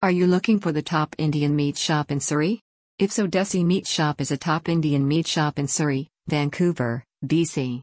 Are you looking for the top Indian meat shop in Surrey? If so, Desi Meat Shop is a top Indian meat shop in Surrey, Vancouver, BC.